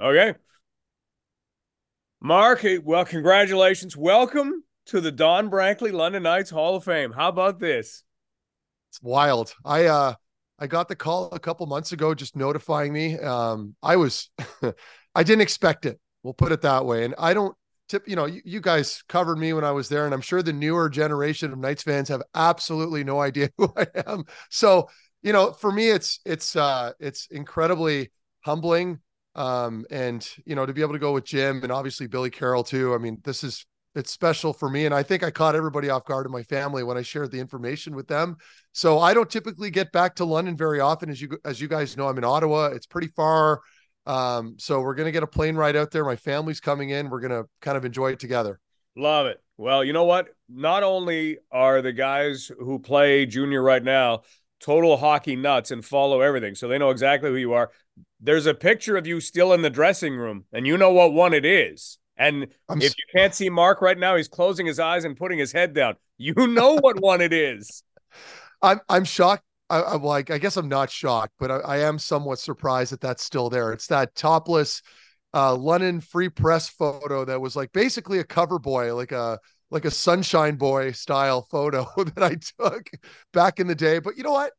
Okay. Marc, well, congratulations. Welcome to the Don Brankley London Knights Hall of Fame. How about this? It's wild. I uh I got the call a couple months ago just notifying me. Um I was I didn't expect it. We'll put it that way. And I don't tip, you know, you, you, guys covered me when I was there, and I'm sure the newer generation of Knights fans have absolutely no idea who I am. So, you know, for me, it's it's uh it's incredibly humbling. Um, and you know, to be able to go with Jim and obviously Billy Carroll too. I mean, this is it's special for me. And I think I caught everybody off guard in my family when I shared the information with them. So I don't typically get back to London very often. As you as you guys know, I'm in Ottawa. It's pretty far. Um, so we're gonna get a plane ride out there. My family's coming in. We're gonna kind of enjoy it together. Love it. Well, you know what? Not only are the guys who play junior right now total hockey nuts and follow everything, so they know exactly who you are. There's a picture of you still in the dressing room, and you know what one it is. And I'm if you can't see Marc right now, he's closing his eyes and putting his head down. You know what one it is. I'm I'm shocked I, am like, I guess I'm not shocked, but I, I, am somewhat surprised that that's still there. It's that topless uh, London Free Press photo that was like basically a cover boy, like a like a sunshine boy style photo that I took back in the day. But you know what?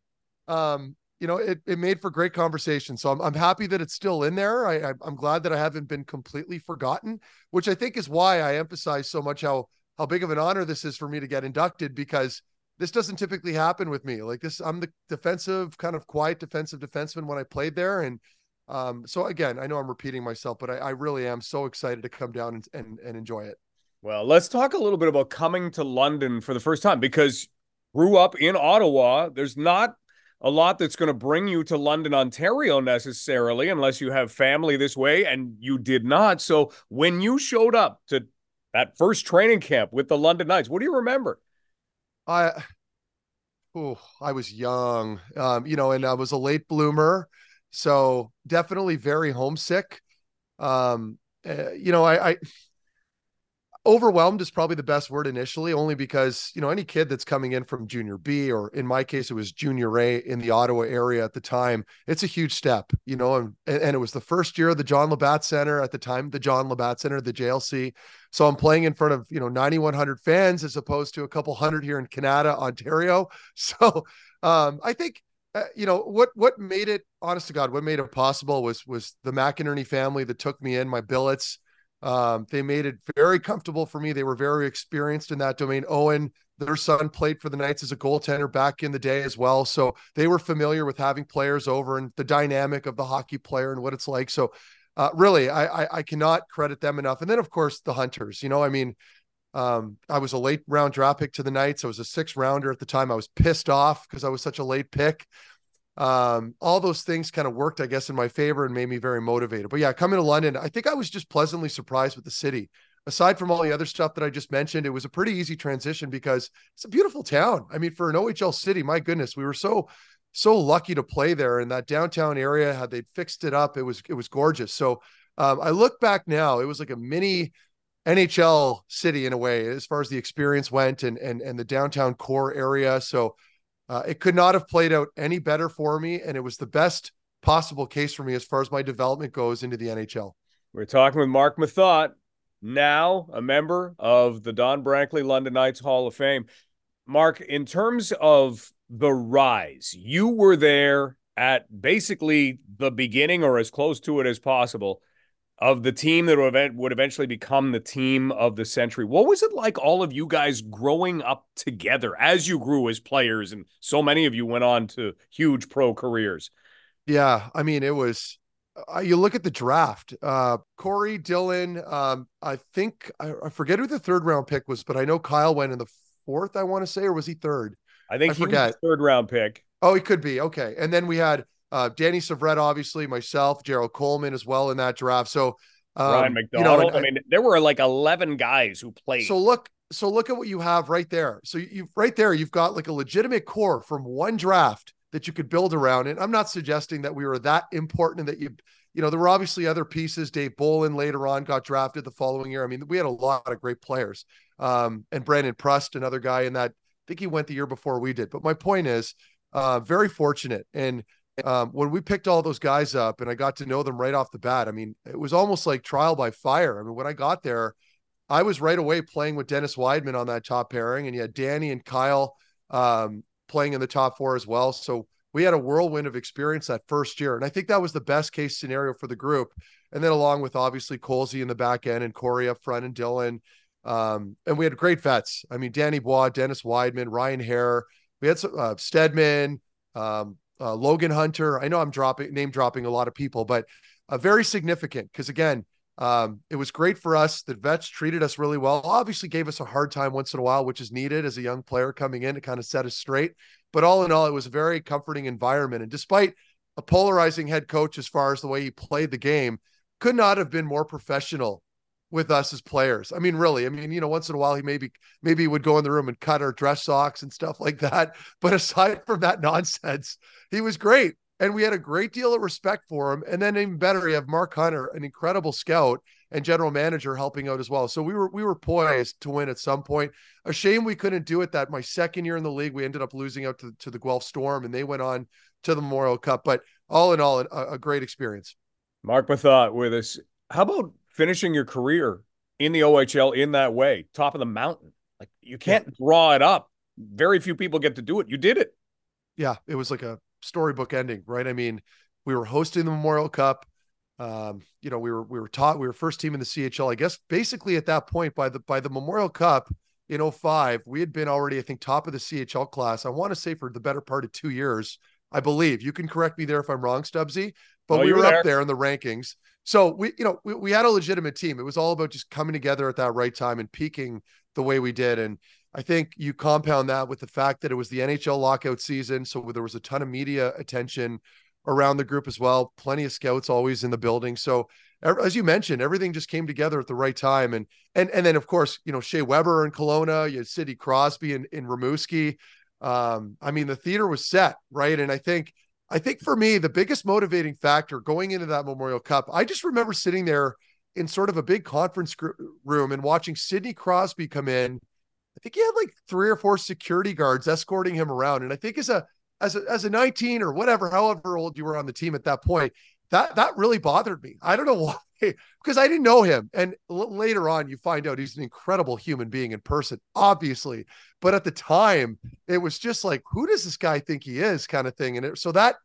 Um, you know, it, it made for great conversation. So I'm, I'm happy that it's still in there. I, I'm glad that I haven't been completely forgotten, which I think is why I emphasize so much how how big of an honor this is for me to get inducted because – this doesn't typically happen with me. Like this, I'm the defensive, kind of quiet defensive defenseman when I played there. And um, so again, I know I'm repeating myself, but I, I really am so excited to come down and, and, and enjoy it. Well, let's talk a little bit about coming to London for the first time because grew up in Ottawa. There's not a lot that's going to bring you to London, Ontario necessarily, unless you have family this way, and you did not. So when you showed up to that first training camp with the London Knights, what do you remember? I oh, I was young. Um, you know, and I was a late bloomer. So definitely very homesick. Um, uh, you know, I, I overwhelmed is probably the best word initially, only because, you know, any kid that's coming in from junior B, or in my case, it was junior A in the Ottawa area at the time, it's a huge step, you know, and, and it was the first year of the John Labatt Center at the time, the John Labatt Center, the JLC. So I'm playing in front of, you know, 9,100 fans as opposed to a couple hundred here in Kanata, Ontario. So um, I think, uh, you know what what made it honest to god what made it possible was was the mcinerney family that took me in my billets um, they made it very comfortable for me. They were very experienced in that domain. Owen, their son, played for the Knights as a goaltender back in the day as well. So they were familiar with having players over and the dynamic of the hockey player and what it's like. So uh, really, I, I, I cannot credit them enough. And then of course the Hunters. You know, I mean, um, I was a late round draft pick to the Knights. I was a six rounder at the time. I was pissed off because I was such a late pick um, all those things kind of worked, I guess, in my favor and made me very motivated. But yeah, coming to London, I think I was just pleasantly surprised with the city. Aside from all the other stuff that I just mentioned, it was a pretty easy transition because it's a beautiful town. I mean, for an OHL city, my goodness, we were so so lucky to play there in that downtown area. Had they fixed it up, it was it was gorgeous. So um, I look back now, it was like a mini NHL city in a way, as far as the experience went, and and and the downtown core area. So uh, it could not have played out any better for me, and it was the best possible case for me as far as my development goes into the NHL. We're talking with Marc Methot, now a member of the Don Brankley London Knights Hall of Fame. Marc, in terms of the rise, you were there at basically the beginning or as close to it as possible of the team that would eventually become the team of the century. What was it like, all of you guys growing up together as you grew as players, and so many of you went on to huge pro careers? Yeah, I mean, it was. Uh, you look at the draft. Uh, Corey Dillon. Um, I think I, I, forget who the third round pick was, but I know Kyle went in the fourth. I want to say, or was he third? I think I forget. third round pick. Oh, he could be okay. And then we had uh, Danny Syvret, obviously, myself, Gerald Coleman as well in that draft. So um, Ryan McDonald. You know, I, I mean, there were like eleven guys who played. So look, so look at what you have right there. So you right there, you've got like a legitimate core from one draft that you could build around. And I'm not suggesting that we were that important and that you, you know, there were obviously other pieces. Dave Bolland later on got drafted the following year. I mean, we had a lot of great players. Um, and Brandon Prust, another guy in that. I think he went the year before we did. But my point is, uh, very fortunate and um, when we picked all those guys up and I got to know them right off the bat, I mean, it was almost like trial by fire. I mean, when I got there, I was right away playing with Dennis Wideman on that top pairing, and you had Danny and Kyle um, playing in the top four as well. So we had a whirlwind of experience that first year. And I think that was the best case scenario for the group. And then along with obviously Colsey in the back end and Corey up front and Dylan. Um, and we had great vets. I mean, Danny Bois, Dennis Wideman, Ryan Hare. We had some, uh, Stedman, um, uh, Logan Hunter. I know I'm dropping name dropping a lot of people, but uh, very significant because again, um, it was great for us. The vets treated us really well. Obviously, gave us a hard time once in a while, which is needed as a young player coming in to kind of set us straight. But all in all, it was a very comforting environment. And despite a polarizing head coach as far as the way he played the game, could not have been more professional with us as players. I mean, really. I mean, you know, once in a while he maybe maybe he would go in the room and cut our dress socks and stuff like that. But aside from that nonsense, he was great and we had a great deal of respect for him. And then even better, you have Mark Hunter, an incredible scout and general manager, helping out as well. So we were we were poised to win at some point. A shame we couldn't do it. That my second year in the league, we ended up losing out to, to the Guelph Storm, and they went on to the Memorial Cup. But all in all, a, a great experience. Marc Methot with us. How about finishing your career in the OHL in that way, top of the mountain? Like you can't yeah. draw it up. Very few people get to do it. You did it. Yeah, it was like a storybook ending, right? I mean, we were hosting the Memorial Cup. Um, you know, we were we were taught we were first team in the CHL. I guess basically at that point by the by the Memorial Cup in 05, we had been already, I think, top of the CHL class. I want to say for the better part of two years, I believe. You can correct me there if I'm wrong, Stubbsy, but we were, up there in the rankings. So we, you know, we, we had a legitimate team. It was all about just coming together at that right time and peaking the way we did. And I think you compound that with the fact that it was the NHL lockout season. So there was a ton of media attention around the group as well. Plenty of scouts always in the building. So as you mentioned, everything just came together at the right time. And and and then of course, you know, Shea Weber in Kelowna, you had Sidney Crosby in, in Rimouski. Um, I mean, the theater was set, right? And I think I think for me, the biggest motivating factor going into that Memorial Cup, I just remember sitting there in sort of a big conference room and watching Sidney Crosby come in I think he had like three or four security guards escorting him around. And I think as a as a as a 19 or whatever, however old you were on the team at that point, that that really bothered me. I don't know why, because I didn't know him. And l- later on, you find out he's an incredible human being in person, obviously. But at the time, it was just like, who does this guy think he is, kind of thing. And it, so that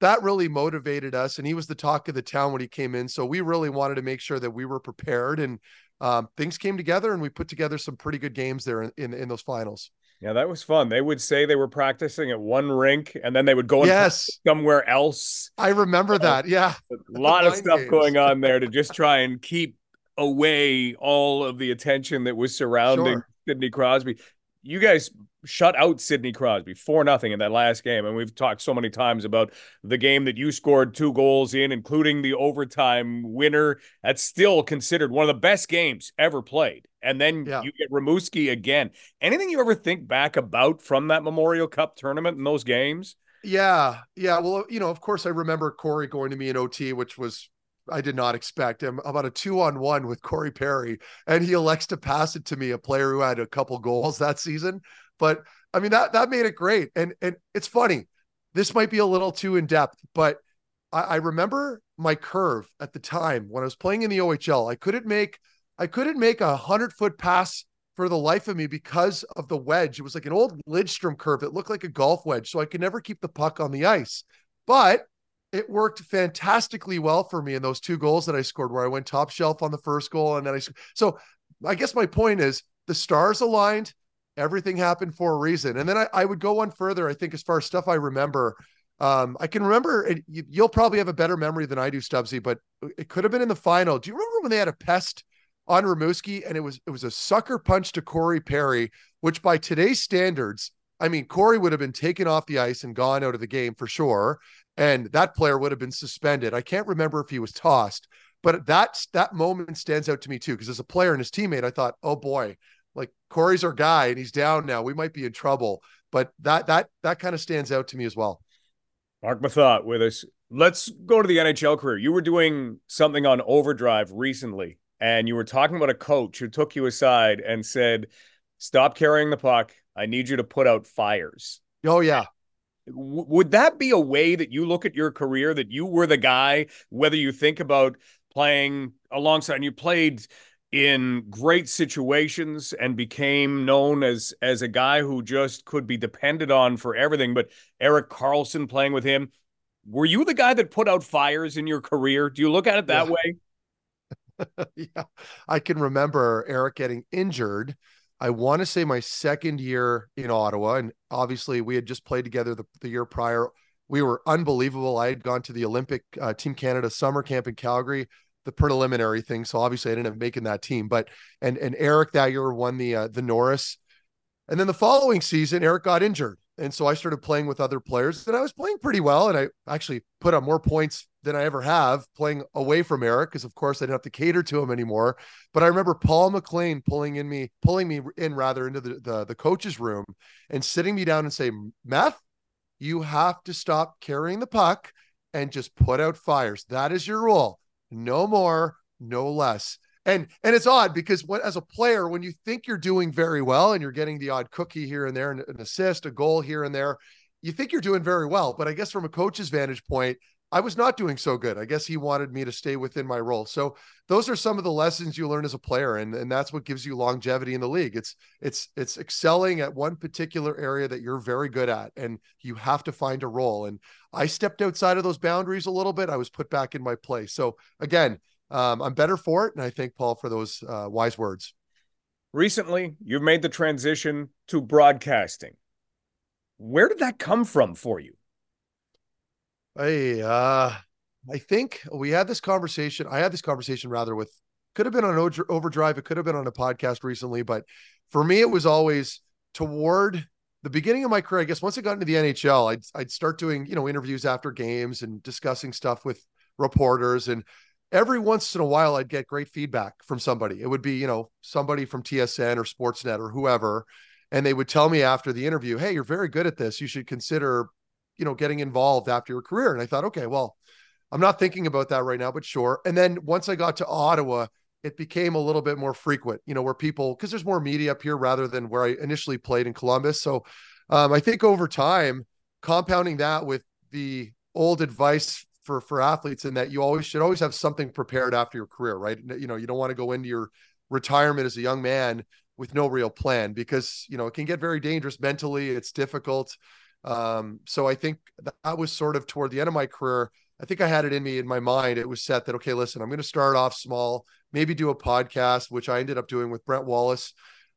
that really motivated us. And he was the talk of the town when he came in. So we really wanted to make sure that we were prepared and um, things came together and we put together some pretty good games there in, in, in those finals. Yeah, that was fun. They would say they were practicing at one rink and then they would go yes. somewhere else. I remember uh, that. Yeah. A lot of stuff games. going on there to just try and keep away all of the attention that was surrounding sure. Sidney Crosby. You guys shut out Sidney Crosby for nothing in that last game. And we've talked so many times about the game that you scored two goals in, including the overtime winner. That's still considered one of the best games ever played. And then yeah. you get Rimouski again. Anything you ever think back about from that Memorial Cup tournament and those games? Yeah. Yeah. Well, you know, of course, I remember Corey going to me in OT, which was I did not expect him about a two on one with Corey Perry, and he elects to pass it to me, a player who had a couple goals that season. But I mean that that made it great. And and it's funny. This might be a little too in depth, but I, I remember my curve at the time when I was playing in the OHL. I couldn't make I couldn't make a hundred foot pass for the life of me because of the wedge. It was like an old Lidstrom curve. It looked like a golf wedge, so I could never keep the puck on the ice. But it worked fantastically well for me in those two goals that I scored, where I went top shelf on the first goal, and then I. So I guess my point is the stars aligned everything happened for a reason. And then I, I would go one further. I think as far as stuff I remember, um, I can remember. You, will probably have a better memory than I do, Stubbsy, but it could have been in the final. Do you remember when they had a pest on Rimouski and it was it was a sucker punch to Corey Perry, which by today's standards, I mean Corey would have been taken off the ice and gone out of the game for sure, and that player would have been suspended. I can't remember if he was tossed, but that that moment stands out to me too because as a player and his teammate, I thought, oh boy, Corey's our guy and he's down now. We might be in trouble. But that that that kind of stands out to me as well. Marc Methot with us. Let's go to the NHL career. You were doing something on Overdrive recently, and you were talking about a coach who took you aside and said, "Stop carrying the puck. I need you to put out fires." Oh yeah. W- would that be a way that you look at your career that you were the guy, whether you think about playing alongside and you played in great situations and became known as as a guy who just could be depended on for everything. But Erik Karlsson playing with him, were you the guy that put out fires in your career? Do you look at it that yeah. way? yeah, I can remember Erik getting injured. I want to say my second year in Ottawa, and obviously we had just played together the, the year prior. We were unbelievable. I had gone to the Olympic uh, Team Canada summer camp in Calgary the preliminary thing. So obviously I didn't have making that team, but and and Erik that year won the uh, the Norris, and then the following season Erik got injured, and so I started playing with other players, and I was playing pretty well, and I actually put up more points than I ever have playing away from Erik because of course I didn't have to cater to him anymore. But I remember Paul McLean pulling in me, pulling me in rather into the the, the coach's room and sitting me down and say, Meth, you have to stop carrying the puck and just put out fires. That is your rule no more, no less. And and it's odd because what as a player, when you think you're doing very well and you're getting the odd cookie here and there, an, an assist, a goal here and there, you think you're doing very well. But I guess from a coach's vantage point, I was not doing so good. I guess he wanted me to stay within my role. So those are some of the lessons you learn as a player, and and that's what gives you longevity in the league. It's it's it's excelling at one particular area that you're very good at, and you have to find a role. And I stepped outside of those boundaries a little bit. I was put back in my place. So again, um, I'm better for it, and I thank Paul for those uh, wise words. Recently, you've made the transition to broadcasting. Where did that come from for you? Hey, uh, I think we had this conversation. I had this conversation rather with could have been on overdrive. It could have been on a podcast recently, but for me, it was always toward the beginning of my career. I guess once I got into the NHL, I'd I'd start doing you know interviews after games and discussing stuff with reporters, and every once in a while, I'd get great feedback from somebody. It would be you know somebody from TSN or Sportsnet or whoever, and they would tell me after the interview, "Hey, you're very good at this. You should consider you know, getting involved after your career. And I thought, okay, well, I'm not thinking about that right now, but sure. And then once I got to Ottawa, it became a little bit more frequent, you know, where people, because there's more media up here rather than where I initially played in Columbus. So um, I think over time, compounding that with the old advice for for athletes in that you always should always have something prepared after your career, right? You know, you don't want to go into your retirement as a young man with no real plan because you know it can get very dangerous mentally. It's difficult. Um, so I think that was sort of toward the end of my career. I think I had it in me in my mind. It was set that, okay, listen, I'm going to start off small, maybe do a podcast, which I ended up doing with Brent Wallace.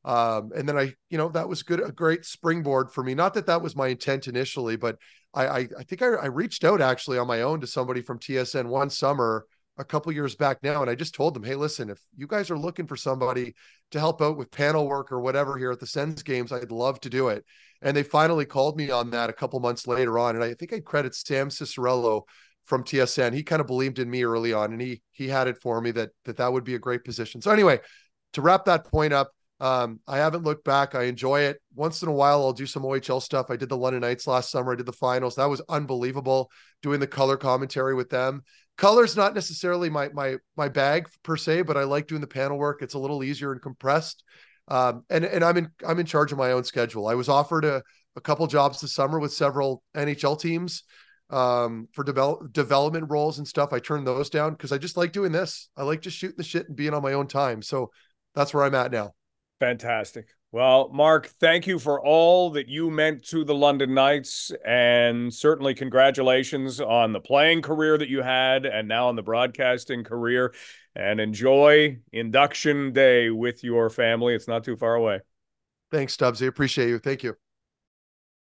Um, and then I, you know, that was good, a great springboard for me. Not that that was my intent initially, but I, I, I think I, I reached out actually on my own to somebody from TSN one summer a couple years back now and i just told them hey listen if you guys are looking for somebody to help out with panel work or whatever here at the sens games i'd love to do it and they finally called me on that a couple months later on. And I think I credit Sam Cicerello from TSN. He kind of believed in me early on, and he he had it for me that that that would be a great position. So anyway, to wrap that point up, um, I haven't looked back. I enjoy it. Once in a while, I'll do some OHL stuff. I did the London Knights last summer. I did the finals. That was unbelievable. Doing the color commentary with them. Color's not necessarily my my my bag per se, but I like doing the panel work. It's a little easier and compressed. Um, and and I'm in I'm in charge of my own schedule. I was offered a, a couple jobs this summer with several NHL teams um, for develop, development roles and stuff. I turned those down because I just like doing this. I like just shooting the shit and being on my own time. So that's where I'm at now. Fantastic. Well, Marc, thank you for all that you meant to the London Knights, and certainly congratulations on the playing career that you had and now on the broadcasting career. And enjoy induction day with your family. It's not too far away. Thanks, Stubbsy. Appreciate you. Thank you.